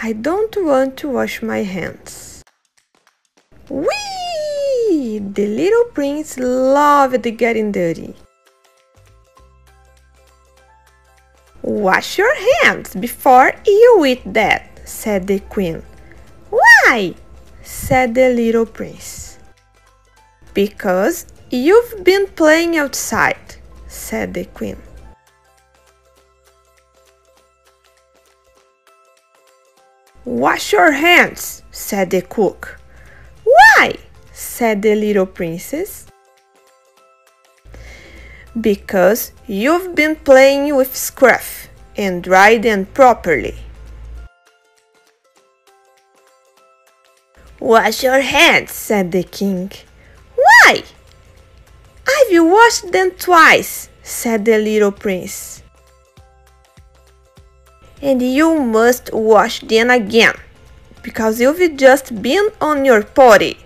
I don't want to wash my hands. Whee! The little prince loved getting dirty. Wash your hands before you eat that, said the queen. Why? said the little prince. Because you've been playing outside, said the queen. Wash your hands, said the cook. Why? said the little princess. Because you've been playing with scruff and dried them properly. Wash your hands, said the king. Why? I've washed them twice, said the little prince. And you must wash them again, because you've just been on your potty.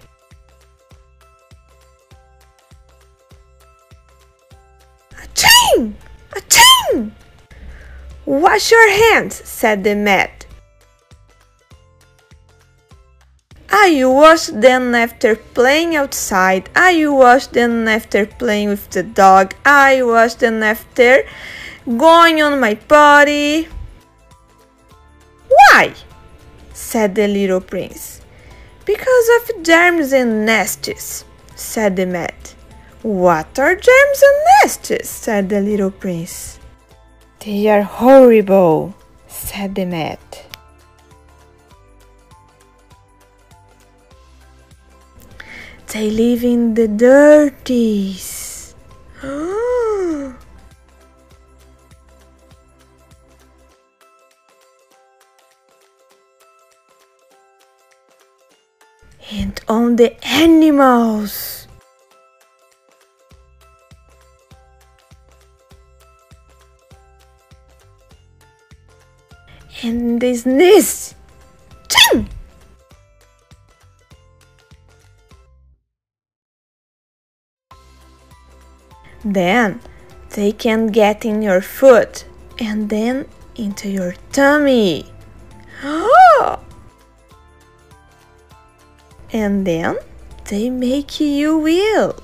Aching! Aching! Wash your hands, said the mat. I wash them after playing outside. I wash them after playing with the dog. I wash them after going on my potty. Why? said the little prince. Because of germs and nests, said the mat. What are germs and nests? said the little prince. They are horrible, said the mat. They live in the dirties. And on the animals. And they sneeze. Ching! Then they can get in your foot and then into your tummy. And then they make you ill.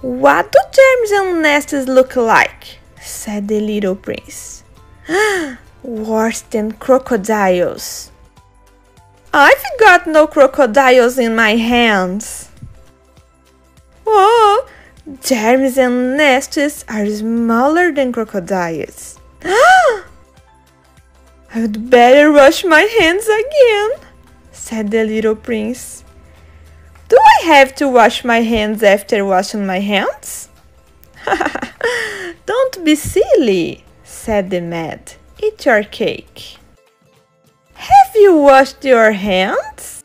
What do germs and nests look like? said the little prince. Worse than crocodiles. I've got no crocodiles in my hands. Oh, germs and nests are smaller than crocodiles. I would better wash my hands again, said the little prince. Do I have to wash my hands after washing my hands? Don't be silly, said the mat. Eat your cake. Have you washed your hands?